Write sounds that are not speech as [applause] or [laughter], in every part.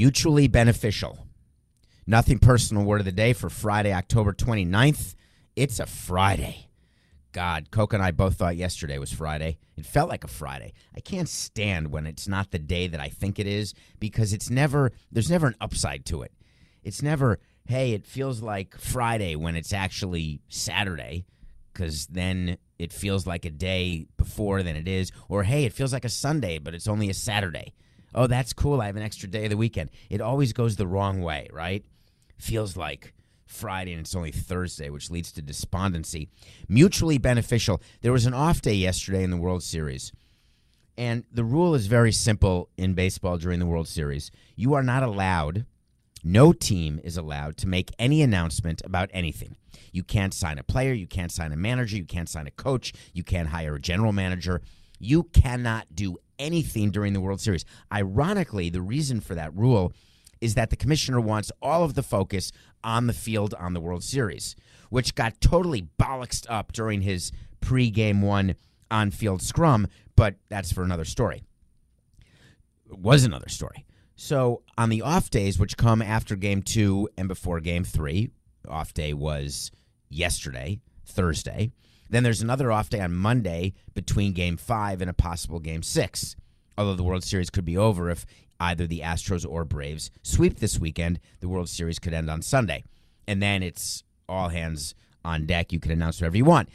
Mutually beneficial. Nothing personal word of the day for Friday, October 29th. It's a Friday. God, Coke and I both thought yesterday was Friday. It felt like a Friday. I can't stand when it's not the day that I think it is because it's never, there's never an upside to it. It's never, hey, it feels like Friday when it's actually Saturday because then it feels like a day before than it is. Or, hey, it feels like a Sunday, but it's only a Saturday. Oh, that's cool. I have an extra day of the weekend. It always goes the wrong way, right? Feels like Friday and it's only Thursday, which leads to despondency. Mutually beneficial. There was an off day yesterday in the World Series. And the rule is very simple in baseball during the World Series. You are not allowed, no team is allowed to make any announcement about anything. You can't sign a player, you can't sign a manager, you can't sign a coach, you can't hire a general manager. You cannot do anything during the World Series. Ironically, the reason for that rule is that the commissioner wants all of the focus on the field on the World Series, which got totally bollocksed up during his pre-game one on-field scrum, but that's for another story. It was another story. So on the off days, which come after game two and before game three, off day was yesterday, Thursday. Then there's another off day on Monday between game five and a possible game six. Although the World Series could be over if either the Astros or Braves sweep this weekend, the World Series could end on Sunday. And then it's all hands on deck. You can announce whatever you want.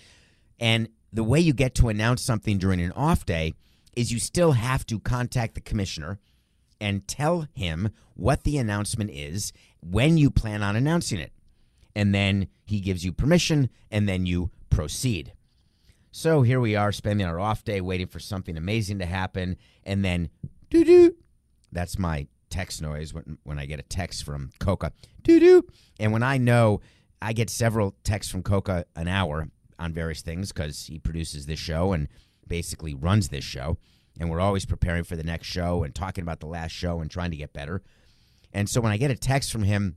And the way you get to announce something during an off day is you still have to contact the commissioner and tell him what the announcement is when you plan on announcing it. And then he gives you permission and then you proceed. So here we are spending our off day waiting for something amazing to happen and then doo doo. That's my text noise when when I get a text from Coca. Doo doo. And when I know I get several texts from Coca an hour on various things cuz he produces this show and basically runs this show and we're always preparing for the next show and talking about the last show and trying to get better. And so when I get a text from him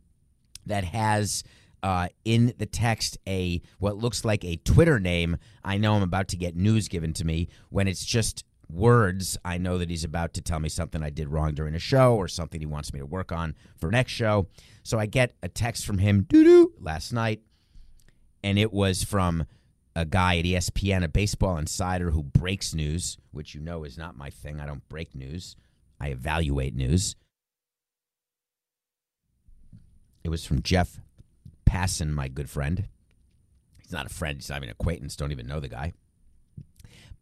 that has uh, in the text a what looks like a Twitter name, I know I'm about to get news given to me. When it's just words, I know that he's about to tell me something I did wrong during a show or something he wants me to work on for next show. So I get a text from him doo doo last night, and it was from a guy at ESPN, a baseball insider who breaks news, which you know is not my thing. I don't break news. I evaluate news. It was from Jeff Passan, my good friend. He's not a friend, he's not even an acquaintance, don't even know the guy.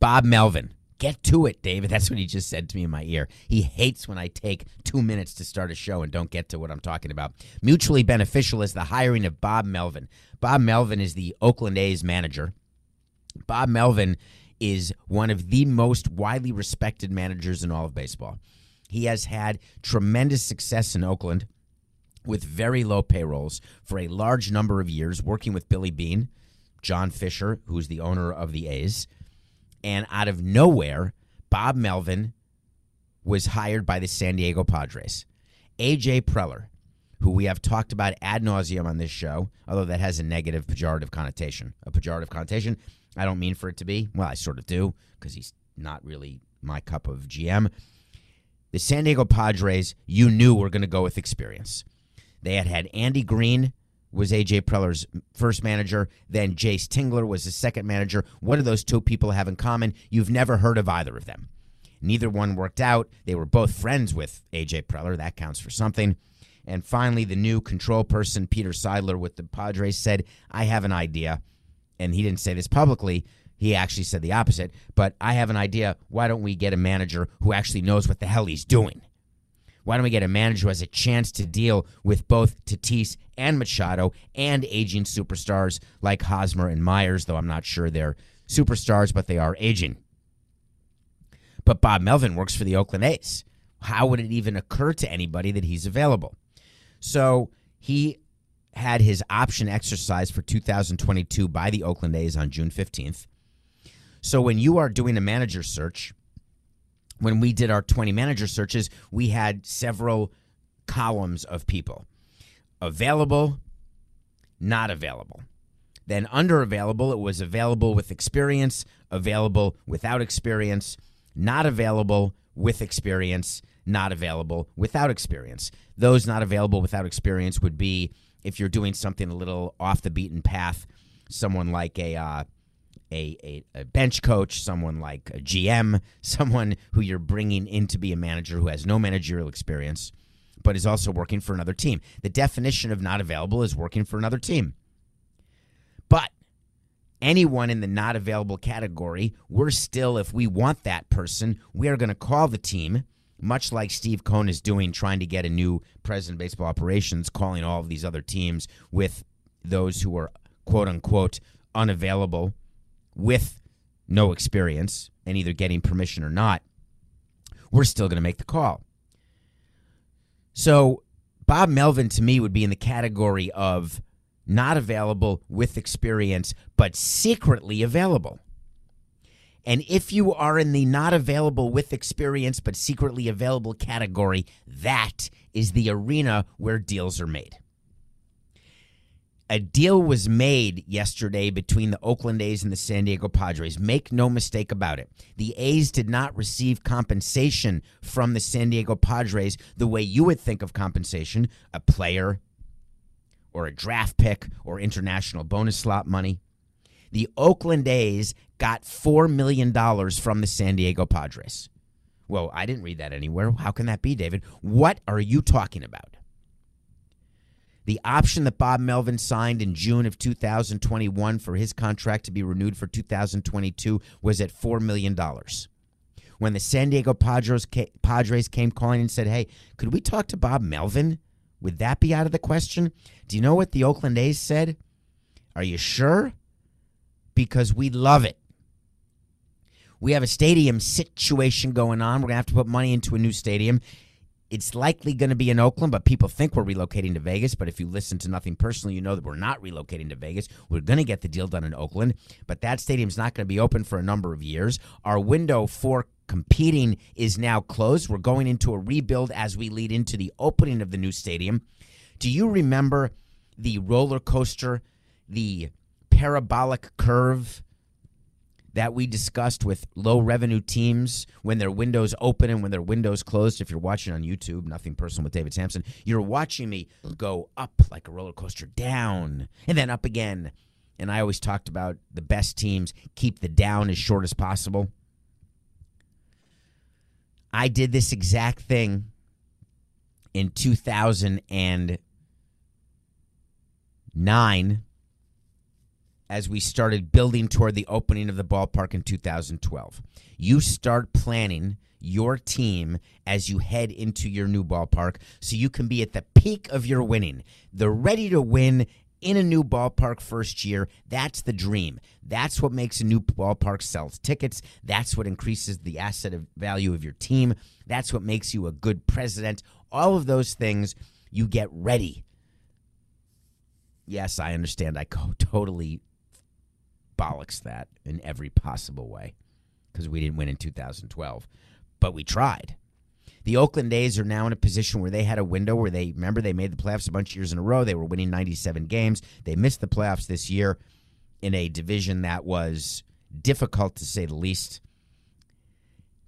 Bob Melvin. Get to it, David. That's what he just said to me in my ear. He hates when I take two minutes to start a show and don't get to what I'm talking about. Mutually beneficial is the hiring of Bob Melvin. Bob Melvin is the Oakland A's manager. Bob Melvin is one of the most widely respected managers in all of baseball. He has had tremendous success in Oakland with very low payrolls for a large number of years, working with Billy Beane, John Fisher, who's the owner of the A's. And out of nowhere, Bob Melvin was hired by the San Diego Padres. AJ Preller, who we have talked about ad nauseum on this show, although that has a negative pejorative connotation. A pejorative connotation, I don't mean for it to be. Well, I sort of do, because he's not really my cup of GM. The San Diego Padres, you knew were going to go with experience. They had had Andy Green was AJ Preller's first manager, then Jayce Tingler was his second manager. What do those two people have in common? You've never heard of either of them. Neither one worked out. They were both friends with AJ Preller. That counts for something. And finally, the new control person, Peter Seidler with the Padres, said, I have an idea. And he didn't say this publicly. He actually said the opposite, but I have an idea. Why don't we get a manager who actually knows what the hell he's doing? Why don't we get a manager who has a chance to deal with both Tatis and Machado and aging superstars like Hosmer and Myers, though I'm not sure they're superstars, but they are aging. But Bob Melvin works for the Oakland A's. How would it even occur to anybody that he's available? So he had his option exercised for 2022 by the Oakland A's on June 15th. So when you are doing a manager search, when we did our 20 manager searches, we had several columns of people available, not available. Then under available, it was available with experience, available without experience, not available with experience, not available without experience. Those not available without experience would be if you're doing something a little off the beaten path, someone like a uh, a, a, a bench coach, someone like a GM, [laughs] someone who you're bringing in to be a manager who has no managerial experience, but is also working for another team. The definition of not available is working for another team. But anyone in the not available category, we're still, if we want that person, we are going to call the team, much like Steve Cohen is doing, trying to get a new president of baseball operations, calling all of these other teams with those who are quote unquote unavailable with no experience and either getting permission or not. We're still going to make the call. So, Bob Melvin to me would be in the category of not available with experience, but secretly available. And if you are in the not available with experience, but secretly available category, that is the arena where deals are made. A deal was made yesterday between the Oakland A's and the San Diego Padres. Make no mistake about it. The A's did not receive compensation from the San Diego Padres the way you would think of compensation a player, or a draft pick or international bonus slot money. The Oakland A's got $4 million from the San Diego Padres. Well, I didn't read that anywhere. How can that be, David? What are you talking about? The option that Bob Melvin signed in June of 2021 for his contract to be renewed for 2022 was at $4 million. When the San Diego Padres, Padres came calling and said, hey, could we talk to Bob Melvin? Would that be out of the question? Do you know what the Oakland A's said? Are you sure? Because we love it. We have a stadium situation going on. We're going to have to put money into a new stadium. It's likely going to be in Oakland, but people think we're relocating to Vegas. But if you listen to nothing personally, you know that we're not relocating to Vegas. We're going to get the deal done in Oakland, but that stadium's not going to be open for a number of years. Our window for competing is now closed. We're going into a rebuild as we lead into the opening of the new stadium. Do you remember the roller coaster, the parabolic curve that we discussed with low revenue teams when their windows open and when their windows closed? If you're watching on YouTube, nothing personal with David Samson, you're watching me go up like a roller coaster, down, and then up again. And I always talked about the best teams keep the down as short as possible. I did this exact thing in 2009 as we started building toward the opening of the ballpark in 2012. You start planning your team as you head into your new ballpark so you can be at the peak of your winning. The ready to win in a new ballpark first year. That's the dream. That's what makes a new ballpark sell tickets. That's what increases the asset value of your team. That's what makes you a good president. All of those things you get ready. Yes, I understand. I co- totally bollocks that in every possible way because we didn't win in 2012, but we tried. The Oakland A's are now in a position where they had a window where they remember they made the playoffs a bunch of years in a row. They were winning 97 games. They missed the playoffs this year in a division that was difficult to say the least.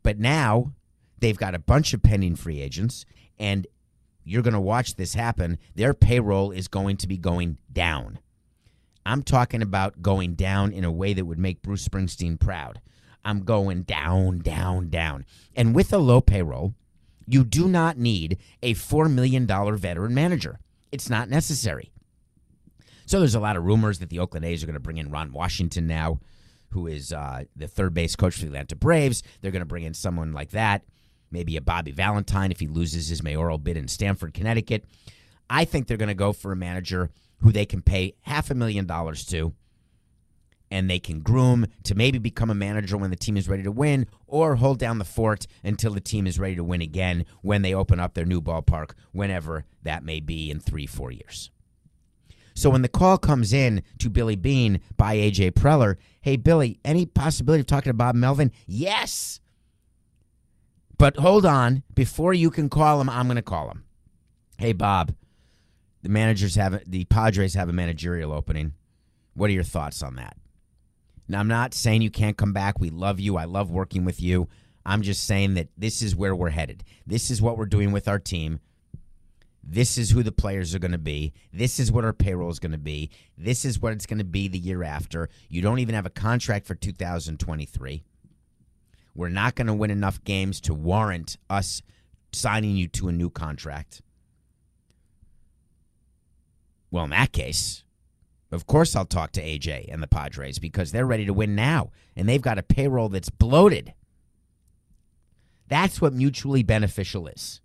But now they've got a bunch of pending free agents, and you're going to watch this happen. Their payroll is going to be going down. I'm talking about going down in a way that would make Bruce Springsteen proud. I'm going down, down, down. And with a low payroll, you do not need a $4 million veteran manager. It's not necessary. So there's a lot of rumors that the Oakland A's are going to bring in Ron Washington now. who is uh, the third base coach for the Atlanta Braves. They're going to bring in someone like that, maybe a Bobby Valentine if he loses his mayoral bid in Stamford, Connecticut. I think they're going to go for a manager who they can pay half a million dollars to and they can groom to maybe become a manager when the team is ready to win or hold down the fort until the team is ready to win again when they open up their new ballpark, whenever that may be in three, four years. So when the call comes in to Billy Beane by AJ Preller, hey, Billy, any possibility of talking to Bob Melvin? Yes. But hold on. Before you can call him, I'm going to call him. Hey, Bob, the managers have the Padres have a managerial opening. What are your thoughts on that? Now, I'm not saying you can't come back. We love you. I love working with you. I'm just saying that this is where we're headed. This is what we're doing with our team. This is who the players are going to be. This is what our payroll is going to be. This is what it's going to be the year after. You don't even have a contract for 2023. We're not going to win enough games to warrant us signing you to a new contract. Well, in that case, of course, I'll talk to AJ and the Padres because they're ready to win now, and they've got a payroll that's bloated. That's what mutually beneficial is.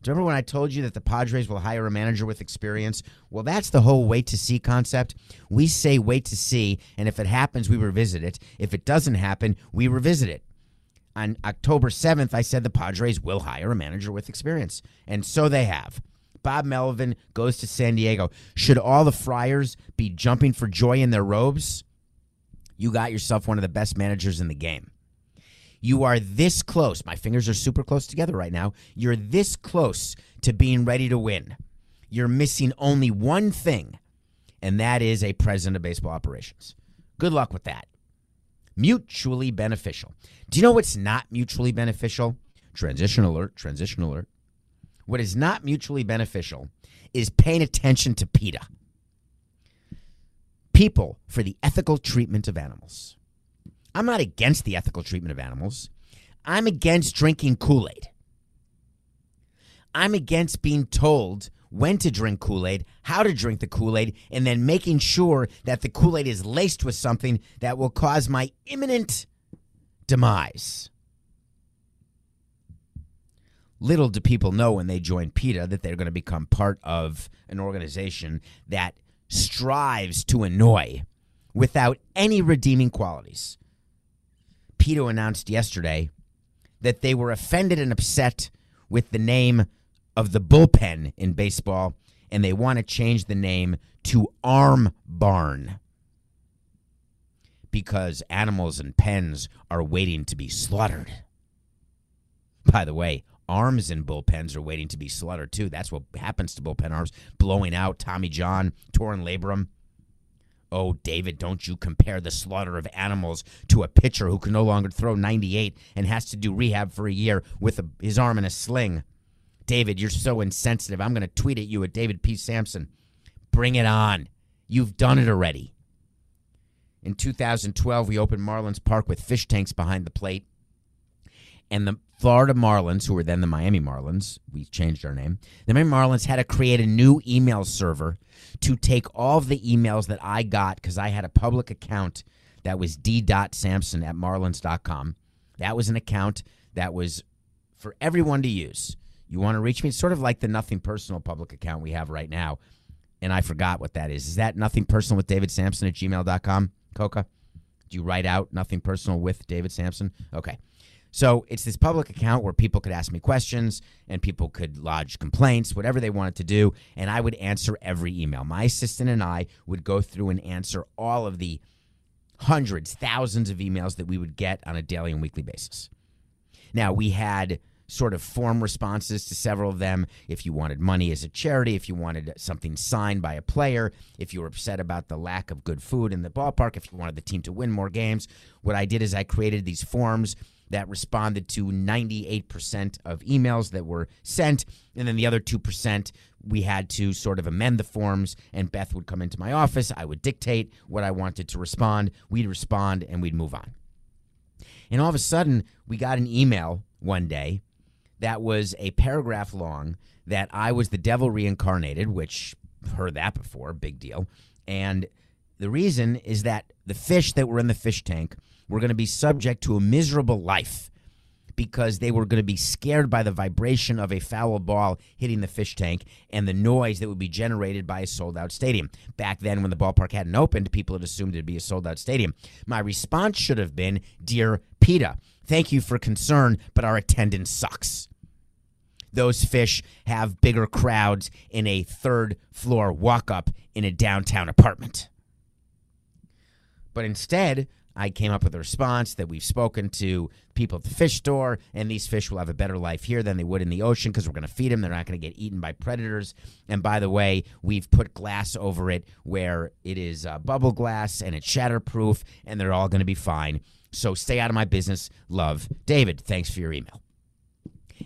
Do you remember when I told you that the Padres will hire a manager with experience? Well, that's the whole wait to see concept. We say wait to see, and if it happens, we revisit it. If it doesn't happen, we revisit it. On October 7th, I said the Padres will hire a manager with experience, and so they have. Bob Melvin goes to San Diego. Should all the Friars be jumping for joy in their robes? You got yourself one of the best managers in the game. You are this close. My fingers are super close together right now. You're this close to being ready to win. You're missing only one thing, and that is a president of baseball operations. Good luck with that. Mutually beneficial. Do you know what's not mutually beneficial? Transition alert, transition alert. What is not mutually beneficial is paying attention to PETA. People for the ethical treatment of animals. I'm not against the ethical treatment of animals. I'm against drinking Kool Aid. I'm against being told when to drink Kool Aid, how to drink the Kool Aid, and then making sure that the Kool Aid is laced with something that will cause my imminent demise. Little do people know when they join PETA that they're going to become part of an organization that strives to annoy without any redeeming qualities. PETA announced yesterday that they were offended and upset with the name of the bullpen in baseball, and they want to change the name to Arm Barn because animals and pens are waiting to be slaughtered. By the way, arms in bullpens are waiting to be slaughtered too. That's what happens to bullpen arms, blowing out Tommy John, torn labrum. Oh, David, don't you compare the slaughter of animals to a pitcher who can no longer throw 98 and has to do rehab for a year with a, his arm in a sling. David, you're so insensitive. I'm going to tweet at you at David P. Samson. Bring it on. You've done it already. In 2012, we opened Marlins Park with fish tanks behind the plate. And the Florida Marlins, who were then the Miami Marlins, we changed our name. The Miami Marlins had to create a new email server to take all of the emails that I got because I had a public account that was d.samson at marlins.com. That was an account that was for everyone to use. You want to reach me? It's sort of like the Nothing Personal public account we have right now. And I forgot what that is. Is that Nothing Personal with David Samson at gmail.com, Coca? Do you write out Nothing Personal with David Samson? Okay. So it's this public account where people could ask me questions and people could lodge complaints, whatever they wanted to do, and I would answer every email. My assistant and I would go through and answer all of the hundreds, thousands of emails that we would get on a daily and weekly basis. Now, we had sort of form responses to several of them. If you wanted money as a charity, if you wanted something signed by a player, if you were upset about the lack of good food in the ballpark, if you wanted the team to win more games, what I did is I created these forms that responded to 98% of emails that were sent. And then the other 2%, we had to sort of amend the forms, and Beth would come into my office. I would dictate what I wanted to respond. We'd respond, and we'd move on. And all of a sudden, we got an email one day that was a paragraph long that I was the devil reincarnated, which heard that before, big deal. And the reason is that the fish that were in the fish tank were going to be subject to a miserable life because they were going to be scared by the vibration of a foul ball hitting the fish tank and the noise that would be generated by a sold out stadium. Back then, when the ballpark hadn't opened, people had assumed it'd be a sold out stadium. My response should have been Dear PETA, thank you for concern, but our attendance sucks. Those fish have bigger crowds in a third floor walk up in a downtown apartment. But instead, I came up with a response that we've spoken to people at the fish store, and these fish will have a better life here than they would in the ocean because we're going to feed them. They're not going to get eaten by predators. And by the way, we've put glass over it where it is uh, bubble glass and it's shatterproof, and they're all going to be fine. So stay out of my business. Love, David. Thanks for your email.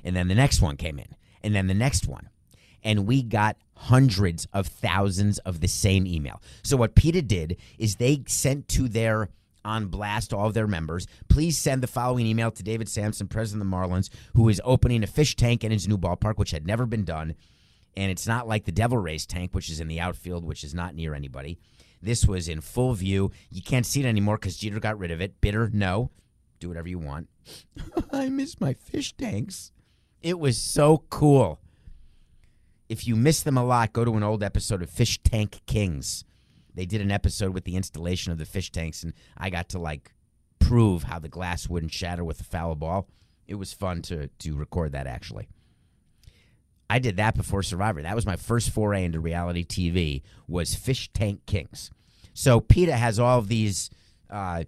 And then the next one came in, and then the next one. And we got hundreds of thousands of the same email. So, what PETA did is they sent to their on blast all of their members. Please send the following email to David Samson, president of the Marlins, who is opening a fish tank in his new ballpark, which had never been done. And it's not like the Devil Rays tank, which is in the outfield, which is not near anybody. This was in full view. You can't see it anymore because Jeter got rid of it. Bitter, no. Do whatever you want. [laughs] I miss my fish tanks. It was so cool. If you miss them a lot, go to an old episode of Fish Tank Kings. They did an episode with the installation of the fish tanks, and I got to like prove how the glass wouldn't shatter with a foul ball. It was fun to to record that actually. I did that before Survivor. That was my first foray into reality TV. Was Fish Tank Kings. So PETA has all of these uh,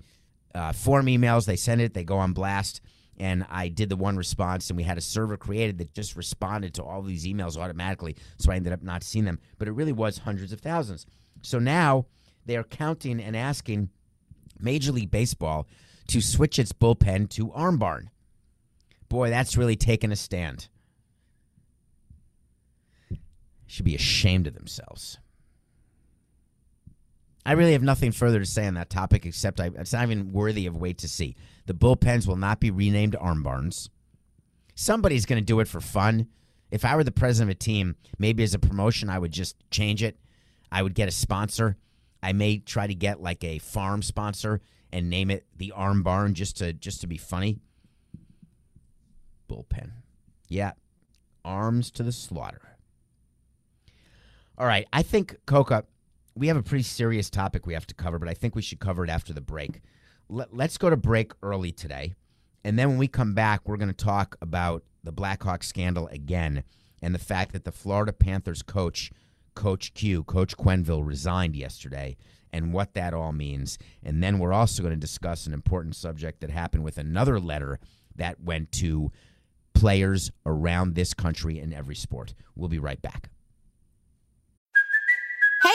uh, form emails. They send it. They go on blast. And I did the one response, and we had a server created that just responded to all these emails automatically. So I ended up not seeing them. But it really was hundreds of thousands. So now they are counting and asking Major League Baseball to switch its bullpen to Arm Barn. Boy, that's really taken a stand. Should be ashamed of themselves. I really have nothing further to say on that topic except I, it's not even worthy of wait to see. The bullpens will not be renamed arm barns. Somebody's going to do it for fun. If I were the president of a team, maybe as a promotion, I would just change it. I would get a sponsor. I may try to get like a farm sponsor and name it the Arm Barn just to just to be funny. Bullpen. Yeah. Arms to the slaughter. All right, I think Coca we have a pretty serious topic we have to cover, but I think we should cover it after the break. Let, let's go to break early today. And then when we come back, we're going to talk about the Blackhawks scandal again and the fact that the Florida Panthers coach, Coach Q, Coach Quenneville, resigned yesterday and what that all means. And then we're also going to discuss an important subject that happened with another letter that went to players around this country in every sport. We'll be right back.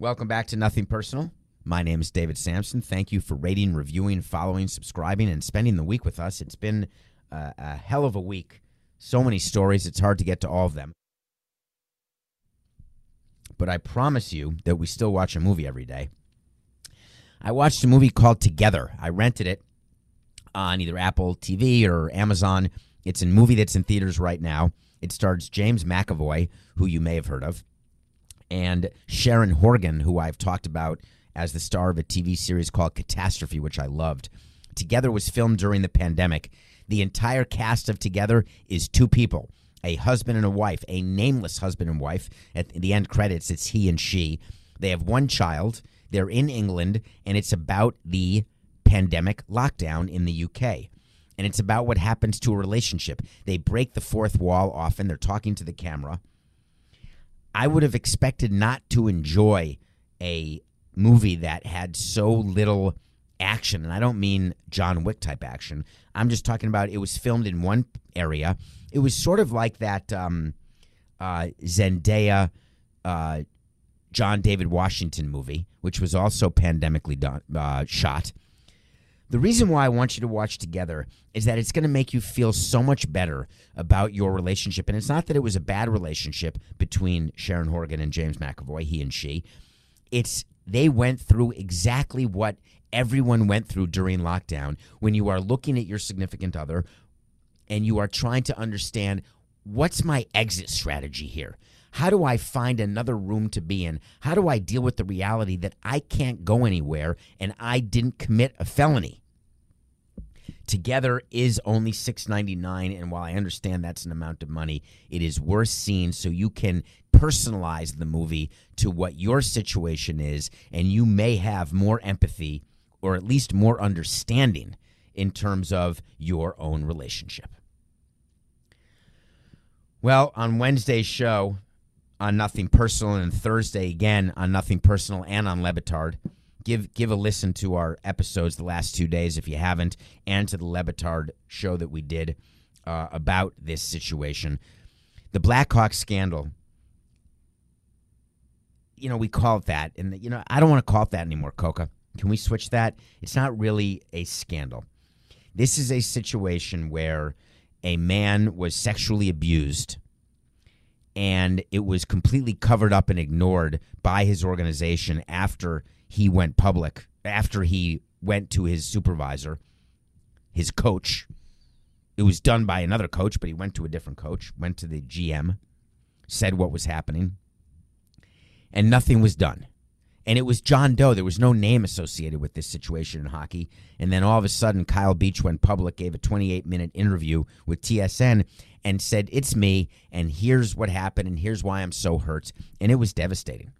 Welcome back to Nothing Personal. My name is David Samson. Thank you for rating, reviewing, following, subscribing, and spending the week with us. It's been uh, a hell of a week. So many stories, it's hard to get to all of them. But I promise you that we still watch a movie every day. I watched a movie called Together. I rented it on either Apple TV or Amazon. It's a movie that's in theaters right now. It stars James McAvoy, who you may have heard of and Sharon Horgan, who I've talked about as the star of a TV series called Catastrophe, which I loved. Together was filmed during the pandemic. The entire cast of Together is two people a husband and a wife, a nameless husband and wife. At the end credits, it's he and she. They have one child. They're in England, and it's about the pandemic lockdown in the UK. And it's about what happens to a relationship. They break the fourth wall often. They're talking to the camera. I would have expected not to enjoy a movie that had so little action. And I don't mean John Wick type action. I'm just talking about it was filmed in one area. It was sort of like that um, uh, Zendaya, uh, John David Washington movie, which was also pandemically done, uh, shot. The reason why I want you to watch together is that it's going to make you feel so much better about your relationship. And it's not that it was a bad relationship between Sharon Horgan and James McAvoy, he and she. It's they went through exactly what everyone went through during lockdown when you are looking at your significant other and you are trying to understand what's my exit strategy here? How do I find another room to be in? How do I deal with the reality that I can't go anywhere and I didn't commit a felony? Together is only $6.99 and while I understand that's an amount of money, it is worth seeing so you can personalize the movie to what your situation is and you may have more empathy or at least more understanding in terms of your own relationship. Well, on Wednesday's show on Nothing Personal and Thursday again on Nothing Personal and on Le Batard, give give a listen to our episodes the last two days if you haven't, and to the Le Batard show that we did uh, about this situation. The Blackhawks scandal. You know, we call it that, and you know, I don't want to call it that anymore, Coca. Can we switch that? It's not really a scandal. This is a situation where a man was sexually abused and it was completely covered up and ignored by his organization after he went public, after he went to his supervisor, his coach. It was done by another coach, but he went to a different coach, went to the GM, said what was happening, and nothing was done and it was John Doe. There was no name associated with this situation in hockey. And then all of a sudden, Kyle Beach went public, gave a 28 minute interview with TSN, and said, It's me, and here's what happened, and here's why I'm so hurt. And it was devastating.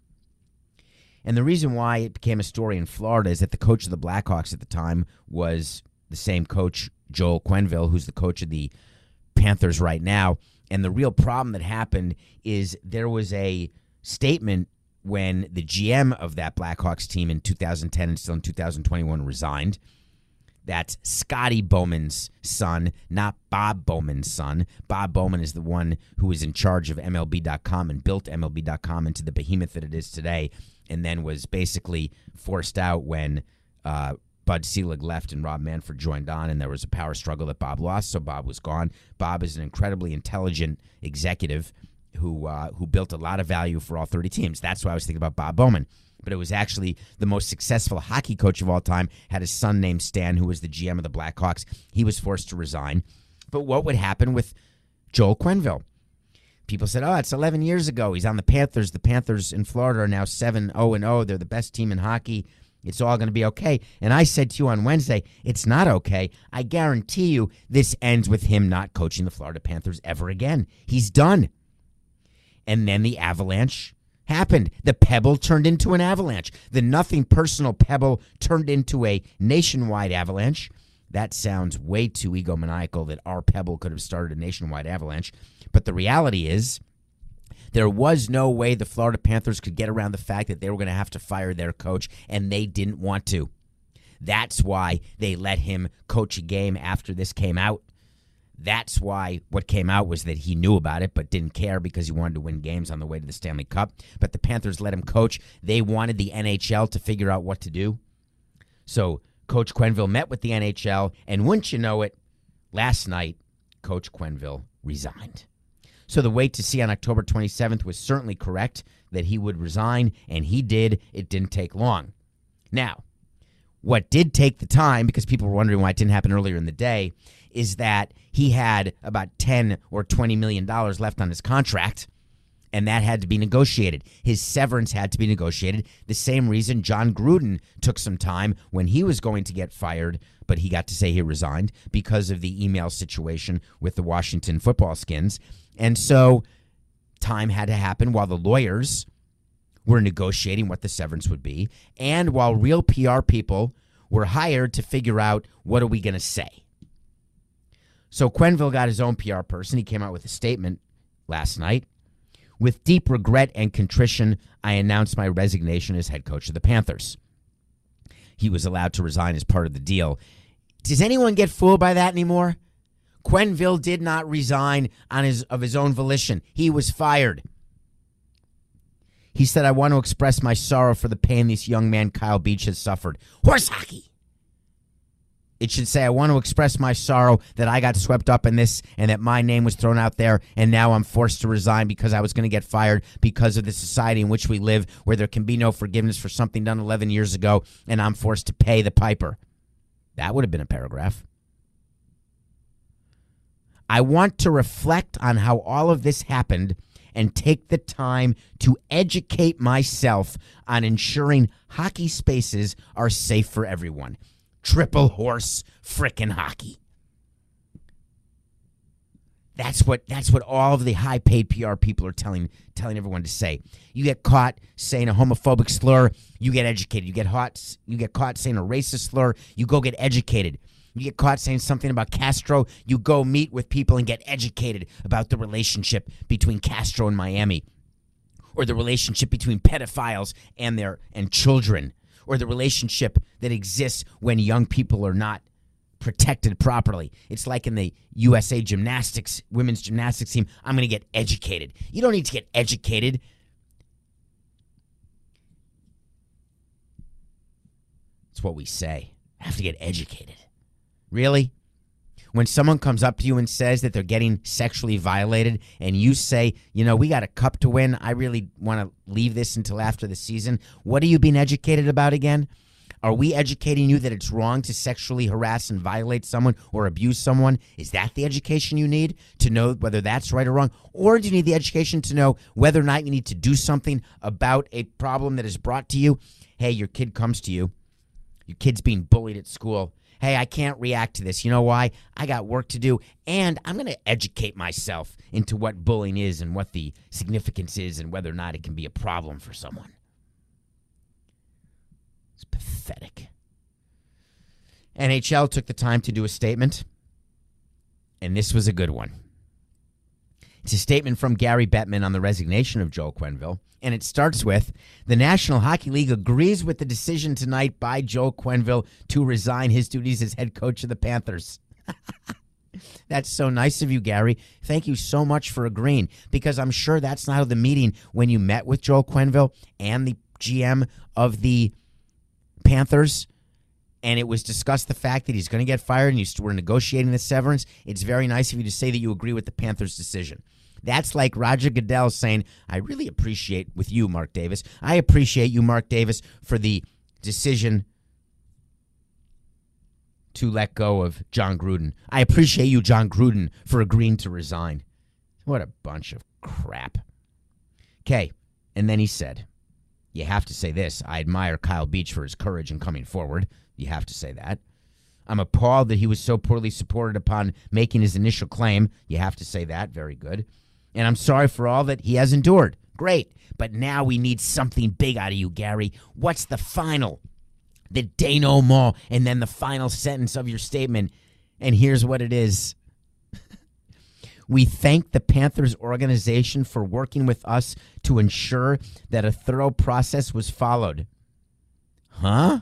And the reason why it became a story in Florida is that the coach of the Blackhawks at the time was the same coach, Joel Quenneville, who's the coach of the Panthers right now. And the real problem that happened is there was a statement when the GM of that Blackhawks team in 2010 and still in 2021 resigned. That's Scotty Bowman's son, not Bob Bowman's son. Bob Bowman is the one who was in charge of MLB.com and built MLB.com into the behemoth that it is today, and then was basically forced out when uh, Bud Selig left and Rob Manfred joined on, and there was a power struggle that Bob lost, so Bob was gone. Bob is an incredibly intelligent executive who uh, who built a lot of value for all 30 teams. That's why I was thinking about Bob Bowman. But it was actually the most successful hockey coach of all time. Had a son named Stan, who was the GM of the Blackhawks. He was forced to resign. But what would happen with Joel Quenneville? People said, "Oh, it's 11 years ago. He's on the Panthers. The Panthers in Florida are now 7-0 and 0. They're the best team in hockey. It's all going to be okay." And I said to you on Wednesday, "It's not okay. I guarantee you this ends with him not coaching the Florida Panthers ever again. He's done." And then the avalanche happened. The pebble turned into an avalanche. The nothing personal pebble turned into a nationwide avalanche. That sounds way too egomaniacal that our pebble could have started a nationwide avalanche. But the reality is, there was no way the Florida Panthers could get around the fact that they were going to have to fire their coach, and they didn't want to. That's why they let him coach a game after this came out. That's why what came out was that he knew about it but didn't care because he wanted to win games on the way to the Stanley Cup. But the Panthers let him coach. They wanted the NHL to figure out what to do. So Coach Quenneville met with the NHL, and wouldn't you know it, last night, Coach Quenneville resigned. So the wait to see on October 27th was certainly correct that he would resign, and he did. It didn't take long. Now, what did take the time, because people were wondering why it didn't happen earlier in the day, is that he had about 10 or 20 million dollars left on his contract and that had to be negotiated. His severance had to be negotiated. The same reason Jon Gruden took some time when he was going to get fired, but he got to say he resigned because of the email situation with the Washington football skins. And so time had to happen while the lawyers were negotiating what the severance would be, and while real PR people were hired to figure out what are we going to say. So Quenneville got his own PR person. He came out with a statement last night. With deep regret and contrition, I announced my resignation as head coach of the Panthers. He was allowed to resign as part of the deal. Does anyone get fooled by that anymore? Quenneville did not resign on his of his own volition. He was fired. He said, I want to express my sorrow for the pain this young man, Kyle Beach, has suffered. Horse hockey. It should say, I want to express my sorrow that I got swept up in this and that my name was thrown out there, and now I'm forced to resign because I was going to get fired because of the society in which we live, where there can be no forgiveness for something done 11 years ago, and I'm forced to pay the piper. That would have been a paragraph. I want to reflect on how all of this happened and take the time to educate myself on ensuring hockey spaces are safe for everyone. Triple horse frickin' hockey. That's what that's what all of the high paid PR people are telling telling everyone to say. You get caught saying a homophobic slur, you get educated. You get hot you get caught saying a racist slur, you go get educated. You get caught saying something about Castro, you go meet with people and get educated about the relationship between Castro and Miami or the relationship between pedophiles and their and children or the relationship that exists when young people are not protected properly. It's like in the USA gymnastics, women's gymnastics team, I'm going to get educated. You don't need to get educated. It's what we say. I have to get educated. Really? When someone comes up to you and says that they're getting sexually violated, and you say, you know, we got a cup to win, I really want to leave this until after the season, what are you being educated about again? Are we educating you that it's wrong to sexually harass and violate someone or abuse someone? Is that the education you need to know whether that's right or wrong? Or do you need the education to know whether or not you need to do something about a problem that is brought to you? Hey, your kid comes to you, your kid's being bullied at school hey, I can't react to this. You know why? I got work to do, and I'm going to educate myself into what bullying is and what the significance is and whether or not it can be a problem for someone. It's pathetic. NHL took the time to do a statement, and this was a good one. It's a statement from Gary Bettman on the resignation of Joe Quenneville. And it starts with the National Hockey League agrees with the decision tonight by Joe Quenneville to resign his duties as head coach of the Panthers. [laughs] That's so nice of you, Gary. Thank you so much for agreeing because I'm sure that's not the meeting when you met with Joe Quenneville and the GM of the Panthers and it was discussed the fact that he's going to get fired and you were negotiating the severance. It's very nice of you to say that you agree with the Panthers' decision. That's like Roger Goodell saying, I really appreciate with you, Mark Davis. I appreciate you, Mark Davis, for the decision to let go of Jon Gruden. I appreciate you, Jon Gruden, for agreeing to resign. What a bunch of crap. Okay. And then he said, You have to say this. I admire Kyle Beach for his courage in coming forward. You have to say that. I'm appalled that he was so poorly supported upon making his initial claim. You have to say that. Very good. And I'm sorry for all that he has endured. Great. But now we need something big out of you, Gary. What's the final? The denouement, and then the final sentence of your statement. And here's what it is. [laughs] We thank the Panthers organization for working with us to ensure that a thorough process was followed. Huh?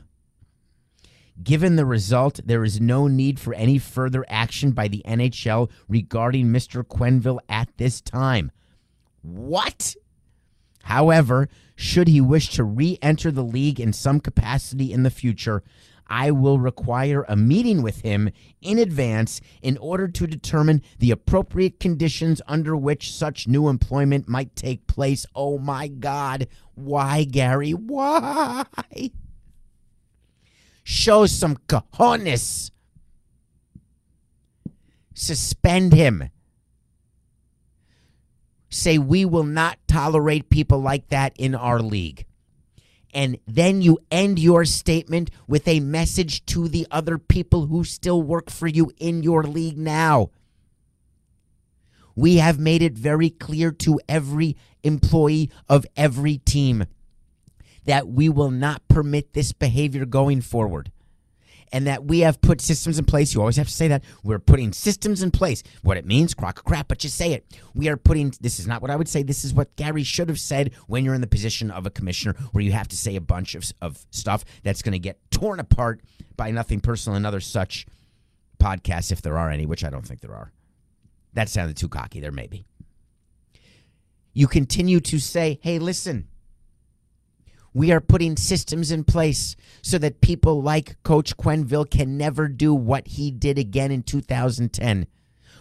Given the result, there is no need for any further action by the NHL regarding Mr. Quenneville at this time. What? However, should he wish to re enter the league in some capacity in the future, I will require a meeting with him in advance in order to determine the appropriate conditions under which such new employment might take place. Oh my God. Why, Gary? Why? Show some cojones. Suspend him. Say, we will not tolerate people like that in our league. And then you end your statement with a message to the other people who still work for you in your league now. We have made it very clear to every employee of every team that we will not permit this behavior going forward. And that we have put systems in place. You always have to say that. We're putting systems in place. What it means, crock of crap, but you say it. We are putting, this is not what I would say. This is what Gary should have said when you're in the position of a commissioner where you have to say a bunch of, of stuff that's going to get torn apart by nothing personal and other such podcasts, if there are any, which I don't think there are. That sounded too cocky. There may be. You continue to say, hey, listen, we are putting systems in place so that people like Coach Quenneville can never do what he did again in 2010.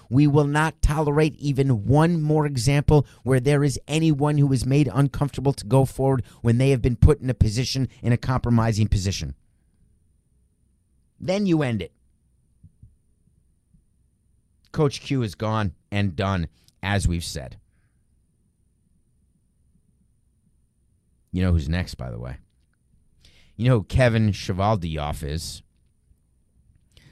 We will not tolerate even one more example where there is anyone who is made uncomfortable to go forward when they have been put in a position, in a compromising position. Then you end it. Coach Q is gone and done, as we've said. You know who's next, by the way? You know who Kevin Chevaldiyoff is?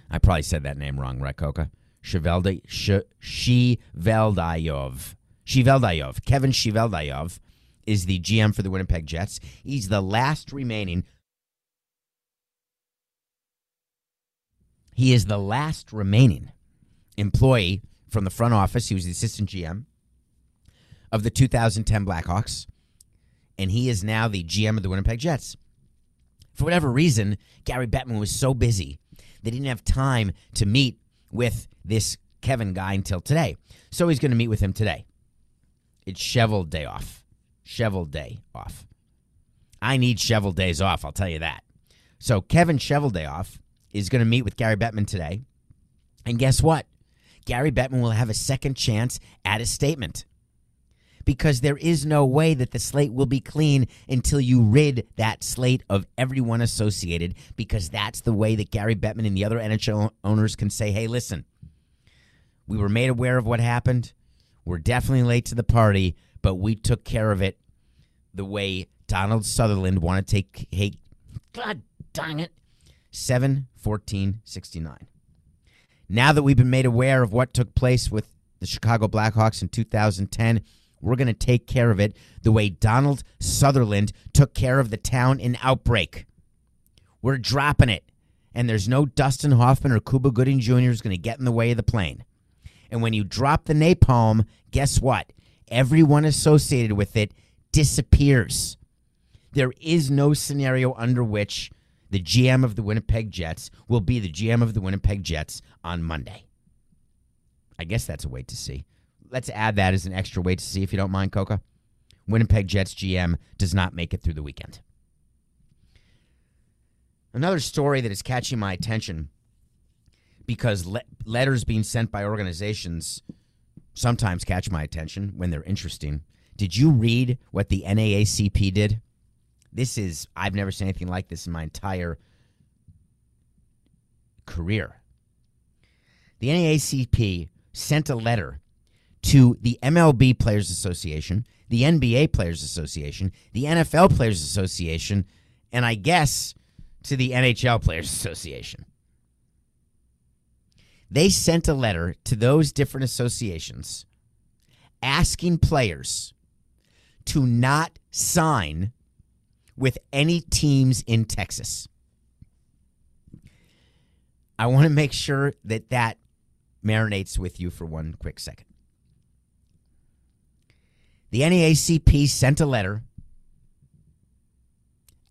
I probably said that name wrong, right, Coca? Shiveldi, Sh- Shiveldayov. Shiveldayov. Kevin Shiveldayov is the GM for the Winnipeg Jets. He's the last remaining. He is the last remaining employee from the front office. He was the assistant GM of the 2010 Blackhawks, and he is now the GM of the Winnipeg Jets. For whatever reason, Gary Bettman was so busy he didn't have time to meet with this Kevin guy until today. So he's going to meet with him today. It's Shovel Day off. Shovel Day off. I need Shovel days off, I'll tell you that. So Kevin Shovel Day off is going to meet with Gary Bettman today. And guess what? Gary Bettman will have a second chance at a statement. Because there is no way that the slate will be clean until you rid that slate of everyone associated, because that's the way that Gary Bettman and the other NHL owners can say, hey, listen, we were made aware of what happened. We're definitely late to the party, but we took care of it the way Donald Sutherland wanted to take. Hey, God dang it. 7 14 69. Now that we've been made aware of what took place with the Chicago Blackhawks in 2010, we're going to take care of it the way Donald Sutherland took care of the town in outbreak. We're dropping it. And there's no Dustin Hoffman or Cuba Gooding Jr. is going to get in the way of the plane. And when you drop the napalm, guess what? Everyone associated with it disappears. There is no scenario under which the GM of the Winnipeg Jets will be the GM of the Winnipeg Jets on Monday. I guess that's a wait to see. Let's add that as an extra wait to see if you don't mind, Coca. Winnipeg Jets GM does not make it through the weekend. Another story that is catching my attention because le- letters being sent by organizations sometimes catch my attention when they're interesting. Did you read what the NAACP did? This is, I've never seen anything like this in my entire career. The NAACP sent a letter to the MLB Players Association, the NBA Players Association, the NFL Players Association, and I guess to the NHL Players [laughs] Association. They sent a letter to those different associations asking players to not sign with any teams in Texas. I want to make sure that that marinates with you for one quick second. The NAACP sent a letter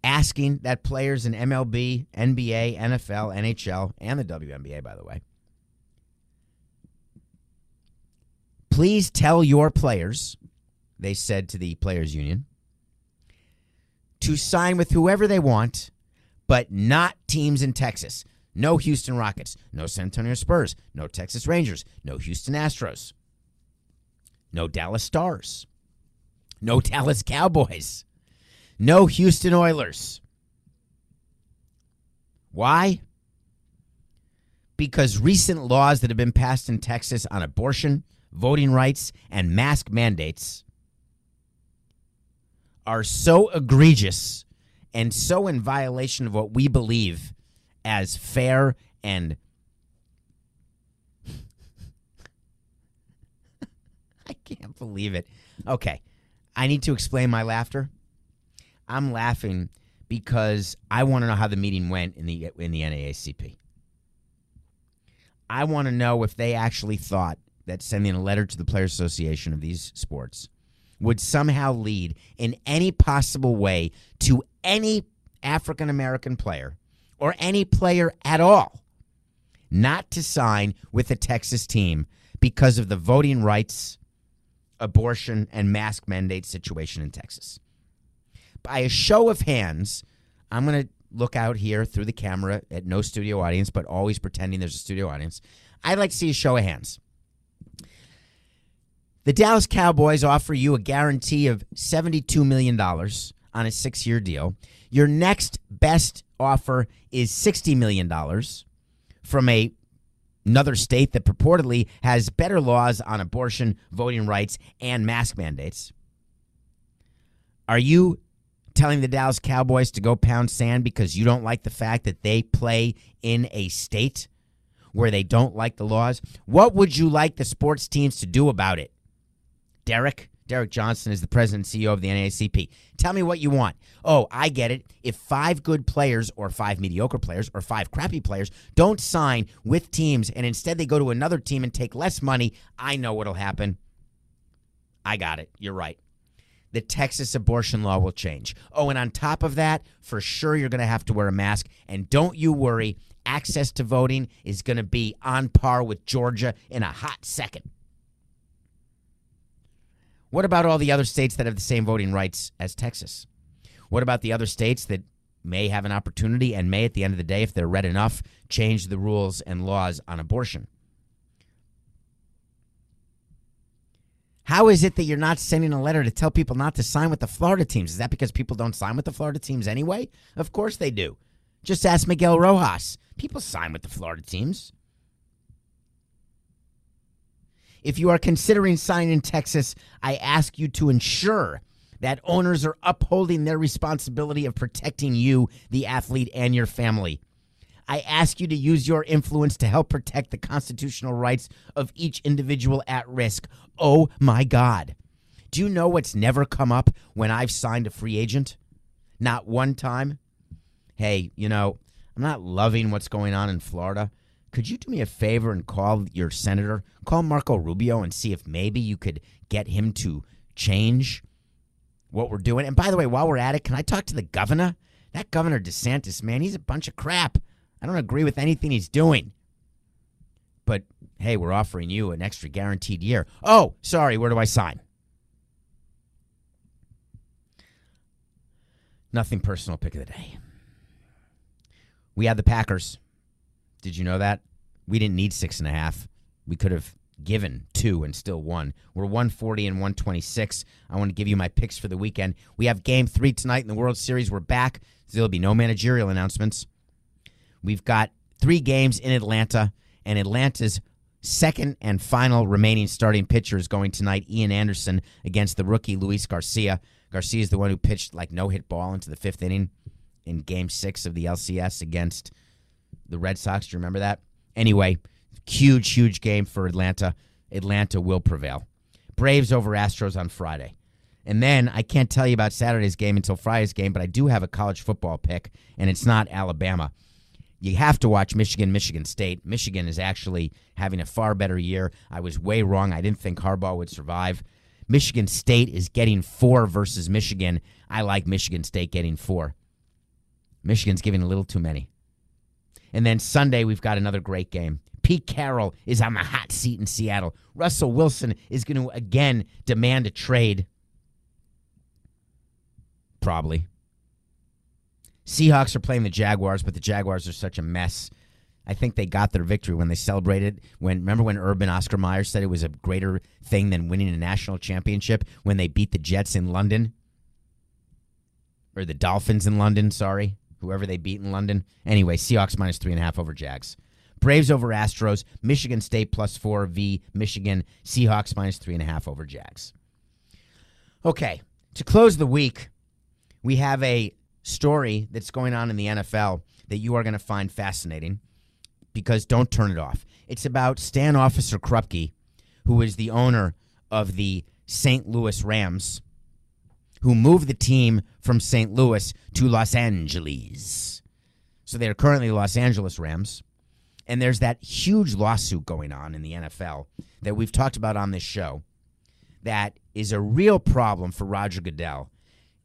asking that players in MLB, NBA, NFL, NHL, and the WNBA, by the way, please tell your players, they said to the Players Union, to sign with whoever they want, but not teams in Texas. No Houston Rockets, no San Antonio Spurs, no Texas Rangers, no Houston Astros, no Dallas Stars, no Dallas Cowboys, no Houston Oilers. Why? Because recent laws that have been passed in Texas on abortion, voting rights, and mask mandates are so egregious and so in violation of what we believe as fair and [laughs] I can't believe it. Okay. I need to explain my laughter. I'm laughing because I want to know how the meeting went in the in the NAACP. I want to know if they actually thought that sending a letter to the Players Association of these sports would somehow lead in any possible way to any African American player or any player at all not to sign with the Texas team because of the voting rights, abortion, and mask mandate situation in Texas. By a show of hands, I'm going to look out here through the camera at no studio audience, but always pretending there's a studio audience. I'd like to see a show of hands. The Dallas Cowboys offer you a guarantee of $72 million on a six year deal. Your next best offer is $60 million from a another state that purportedly has better laws on abortion, voting rights, and mask mandates. Are you telling the Dallas Cowboys to go pound sand because you don't like the fact that they play in a state where they don't like the laws? What would you like the sports teams to do about it? Derrick? Derrick Johnson is the president and CEO of the NAACP. Tell me what you want. Oh, I get it. If five good players, or five mediocre players, or five crappy players don't sign with teams and instead they go to another team and take less money, I know what'll happen. I got it. You're right. The Texas abortion law will change. Oh, and on top of that, for sure you're going to have to wear a mask. And don't you worry, access to voting is going to be on par with Georgia in a hot second. What about all the other states that have the same voting rights as Texas? What about the other states that may have an opportunity and may, at the end of the day, if they're red enough, change the rules and laws on abortion? How is it that you're not sending a letter to tell people not to sign with the Florida teams? Is that because people don't sign with the Florida teams anyway? Of course they do. Just ask Miguel Rojas. People sign with the Florida teams. If you are considering signing in Texas, I ask you to ensure that owners are upholding their responsibility of protecting you, the athlete, and your family. I ask you to use your influence to help protect the constitutional rights of each individual at risk. Oh my God. Do you know what's never come up when I've signed a free agent? Not one time. Hey, you know, I'm not loving what's going on in Florida. Could you do me a favor and call your senator, call Marco Rubio, and see if maybe you could get him to change what we're doing? And by the way, while we're at it, can I talk to the governor? That Governor DeSantis, man, he's a bunch of crap. I don't agree with anything he's doing. But hey, we're offering you an extra guaranteed year. Oh, sorry, where do I sign? Nothing personal pick of the day. We had the Packers. Did you know that? We didn't need six and a half. We could have given two and still won. We're 140 and 126. I want to give you my picks for the weekend. We have game three tonight in the World Series. We're back. So there'll be no managerial announcements. We've got three games in Atlanta, and Atlanta's second and final remaining starting pitcher is going tonight, Ian Anderson, against the rookie Luis Garcia. Garcia is the one who pitched like no hit ball into the fifth inning in game six of the LCS against the Red Sox. Do you remember that? Anyway, huge, huge game for Atlanta. Atlanta will prevail. Braves over Astros on Friday. And then I can't tell you about Saturday's game until Friday's game, but I do have a college football pick, and it's not Alabama. You have to watch Michigan, Michigan State. Michigan is actually having a far better year. I was way wrong. I didn't think Harbaugh would survive. Michigan State is getting four versus Michigan. I like Michigan State getting four. Michigan's giving a little too many. And then Sunday, we've got another great game. Pete Carroll is on the hot seat in Seattle. Russell Wilson is going to again demand a trade. Probably. Seahawks are playing the Jaguars, but the Jaguars are such a mess. I think they got their victory when they celebrated. When remember when Urban Oscar Meyer said it was a greater thing than winning a national championship when they beat the Jets in London or the Dolphins in London. Sorry, whoever they beat in London. Anyway, Seahawks minus three and a half over Jags. Braves over Astros. Michigan State plus four v Michigan. Seahawks minus three and a half over Jags. Okay, to close the week, we have a story that's going on in the NFL that you are going to find fascinating because don't turn it off. It's about Stan Officer Krupke, who is the owner of the St. Louis Rams. Who moved the team from St. Louis to Los Angeles. So they're currently Los Angeles Rams. And there's that huge lawsuit going on in the NFL that we've talked about on this show that is a real problem for Roger Goodell.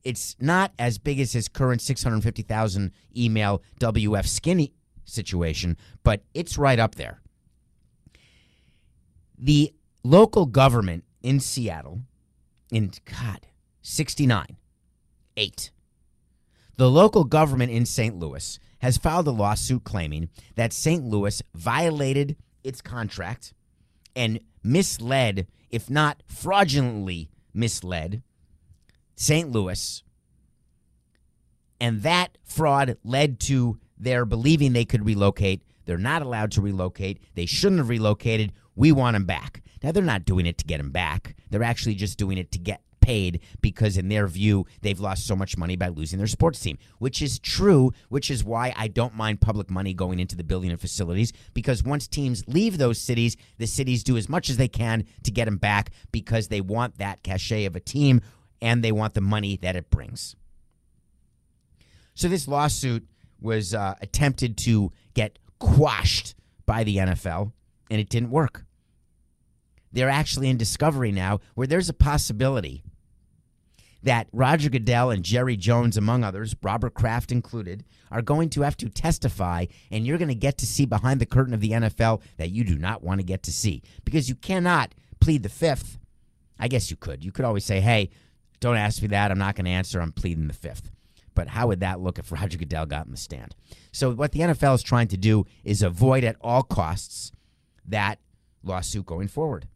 It's not as big as his current 650,000 email WF Skinny situation, but it's right up there. The local government in Seattle, in God, 69, 8. The local government in St. Louis has filed a lawsuit claiming that St. Louis violated its contract and misled, if not fraudulently misled, St. Louis. And that fraud led to their believing they could relocate. They're not allowed to relocate. They shouldn't have relocated. We want them back. Now, they're not doing it to get them back. They're actually just doing it to get paid because, in their view, they've lost so much money by losing their sports team, which is true, which is why I don't mind public money going into the building of facilities because once teams leave those cities, the cities do as much as they can to get them back because they want that cachet of a team and they want the money that it brings. So, this lawsuit was uh, attempted to get quashed by the NFL, and it didn't work. They're actually in discovery now where there's a possibility that Roger Goodell and Jerry Jones, among others, Robert Kraft included, are going to have to testify, and you're going to get to see behind the curtain of the NFL that you do not want to get to see because you cannot plead the fifth. I guess you could. You could always say, hey, don't ask me that. I'm not going to answer. I'm pleading the fifth. But how would that look if Roger Goodell got in the stand? So, what the NFL is trying to do is avoid at all costs that lawsuit going forward.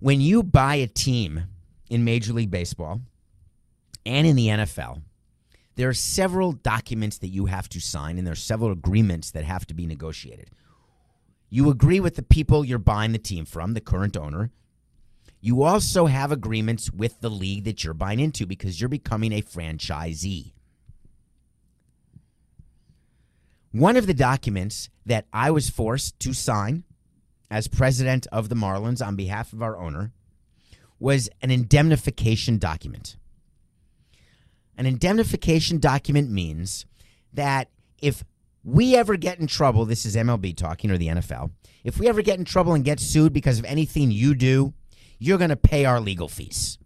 When you buy a team in Major League Baseball and in the NFL, there are several documents that you have to sign, and there are several agreements that have to be negotiated. You agree with the people you're buying the team from, the current owner. You also have agreements with the league that you're buying into because you're becoming a franchisee. One of the documents that I was forced to sign as president of the Marlins on behalf of our owner was an indemnification document. An indemnification document means that if we ever get in trouble, this is MLB talking or the NFL, if we ever get in trouble and get sued because of anything you do, you're going to pay our legal fees.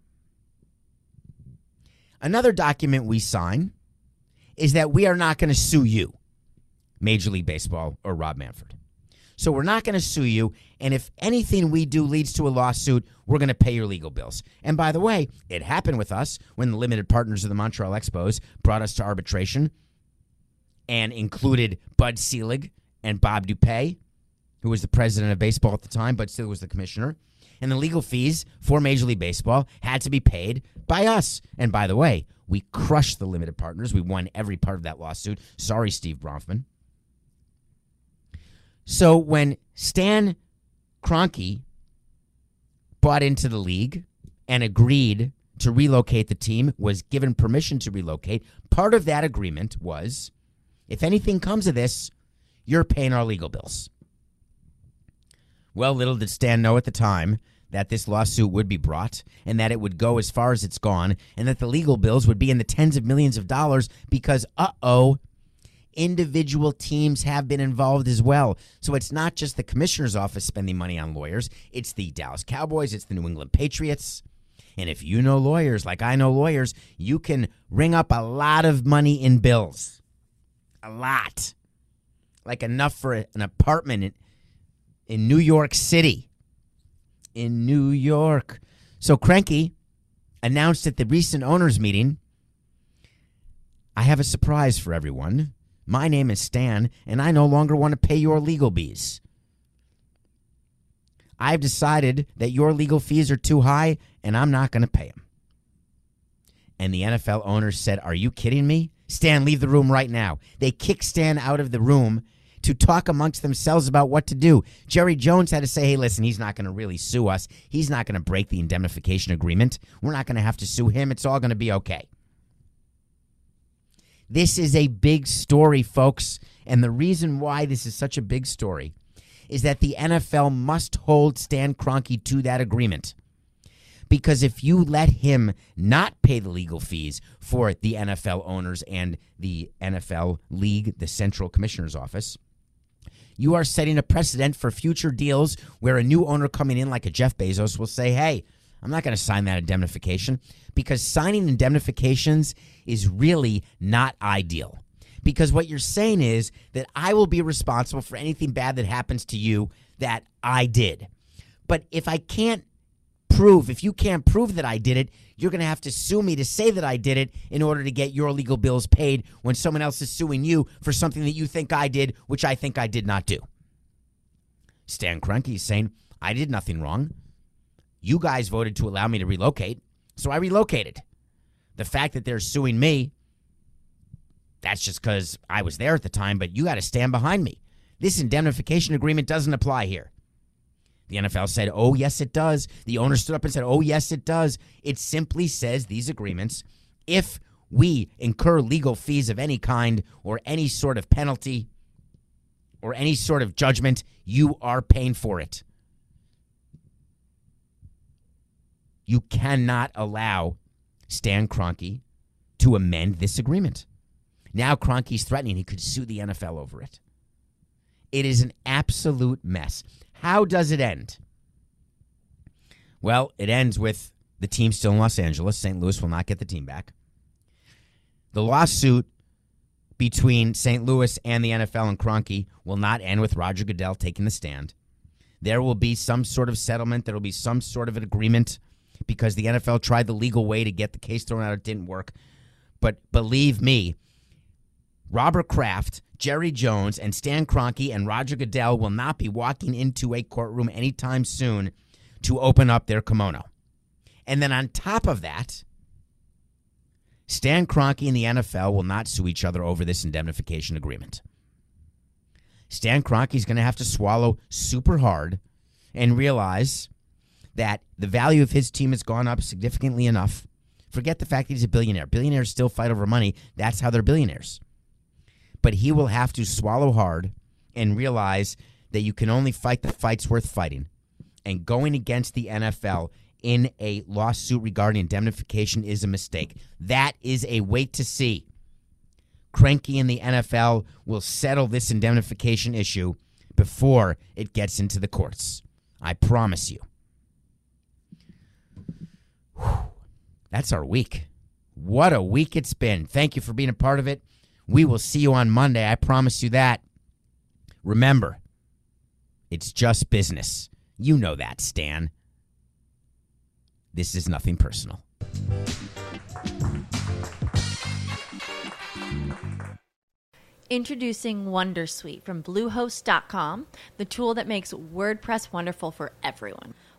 Another document we sign is that we are not going to sue you, Major League Baseball or Rob Manfred. So we're not going to sue you. And if anything we do leads to a lawsuit, we're going to pay your legal bills. And by the way, it happened with us when the limited partners of the Montreal Expos brought us to arbitration and included Bud Selig and Bob DuPuy, who was the president of baseball at the time, but still was the commissioner. And the legal fees for Major League Baseball had to be paid by us. And by the way, we crushed the limited partners. We won every part of that lawsuit. Sorry, Steve Bronfman. So when Stan Kroenke bought into the league and agreed to relocate the team, was given permission to relocate, part of that agreement was if anything comes of this, you're paying our legal bills. Well, little did Stan know at the time that this lawsuit would be brought and that it would go as far as it's gone and that the legal bills would be in the tens of millions of dollars because, uh oh, individual teams have been involved as well. So it's not just the commissioner's office spending money on lawyers, it's the Dallas Cowboys, it's the New England Patriots. And if you know lawyers, like I know lawyers, you can ring up a lot of money in bills. A lot. Like enough for an apartment in, in New York City. In New York. So Kroenke announced at the recent owners meeting I have a surprise for everyone. My name is Stan, and I no longer want to pay your legal fees. I've decided that your legal fees are too high, and I'm not going to pay them. And the NFL owners said, Are you kidding me? Stan, leave the room right now. They kick Stan out of the room to talk amongst themselves about what to do. Jerry Jones had to say, hey, listen, he's not going to really sue us. He's not going to break the indemnification agreement. We're not going to have to sue him. It's all going to be okay. This is a big story, folks. And the reason why this is such a big story is that the NFL must hold Stan Kroenke to that agreement Because if you let him not pay the legal fees for the NFL owners and the NFL league, the Central Commissioner's Office, you are setting a precedent for future deals where a new owner coming in, like a Jeff Bezos, will say, hey, I'm not going to sign that indemnification because signing indemnifications is really not ideal. Because what you're saying is that I will be responsible for anything bad that happens to you that I did. But if I can't prove, if you can't prove that I did it, you're going to have to sue me to say that I did it in order to get your legal bills paid when someone else is suing you for something that you think I did, which I think I did not do. Stan Kroenke is saying, I did nothing wrong. You guys voted to allow me to relocate, so I relocated. The fact that they're suing me, that's just because I was there at the time, but you got to stand behind me. This indemnification agreement doesn't apply here. The NFL said, oh, yes, it does. The owner stood up and said, oh, yes, it does. It simply says these agreements, if we incur legal fees of any kind or any sort of penalty or any sort of judgment, you are paying for it. You cannot allow Stan Kroenke to amend this agreement. Now Kroenke's threatening he could sue the NFL over it. It is an absolute mess. How does it end? Well, it ends with the team still in Los Angeles. St. Louis will not get the team back. The lawsuit between St. Louis and the NFL and Kroenke will not end with Roger Goodell taking the stand. There will be some sort of settlement. There will be some sort of an agreement because the NFL tried the legal way to get the case thrown out. It didn't work. But believe me, Robert Kraft, Jerry Jones, and Stan Kroenke and Roger Goodell will not be walking into a courtroom anytime soon to open up their kimono. And then on top of that, Stan Kroenke and the NFL will not sue each other over this indemnification agreement. Stan Kroenke is going to have to swallow super hard and realize that the value of his team has gone up significantly enough. Forget the fact that he's a billionaire. Billionaires still fight over money. That's how they're billionaires. But he will have to swallow hard and realize that you can only fight the fights worth fighting. And going against the NFL in a lawsuit regarding indemnification is a mistake. That is a wait to see. Kroenke and the NFL will settle this indemnification issue before it gets into the courts. I promise you. That's our week. What a week it's been. Thank you for being a part of it. We will see you on Monday. I promise you that. Remember, it's just business. You know that, Stan. This is nothing personal. Introducing Wondersuite from Bluehost.com, the tool that makes WordPress wonderful for everyone.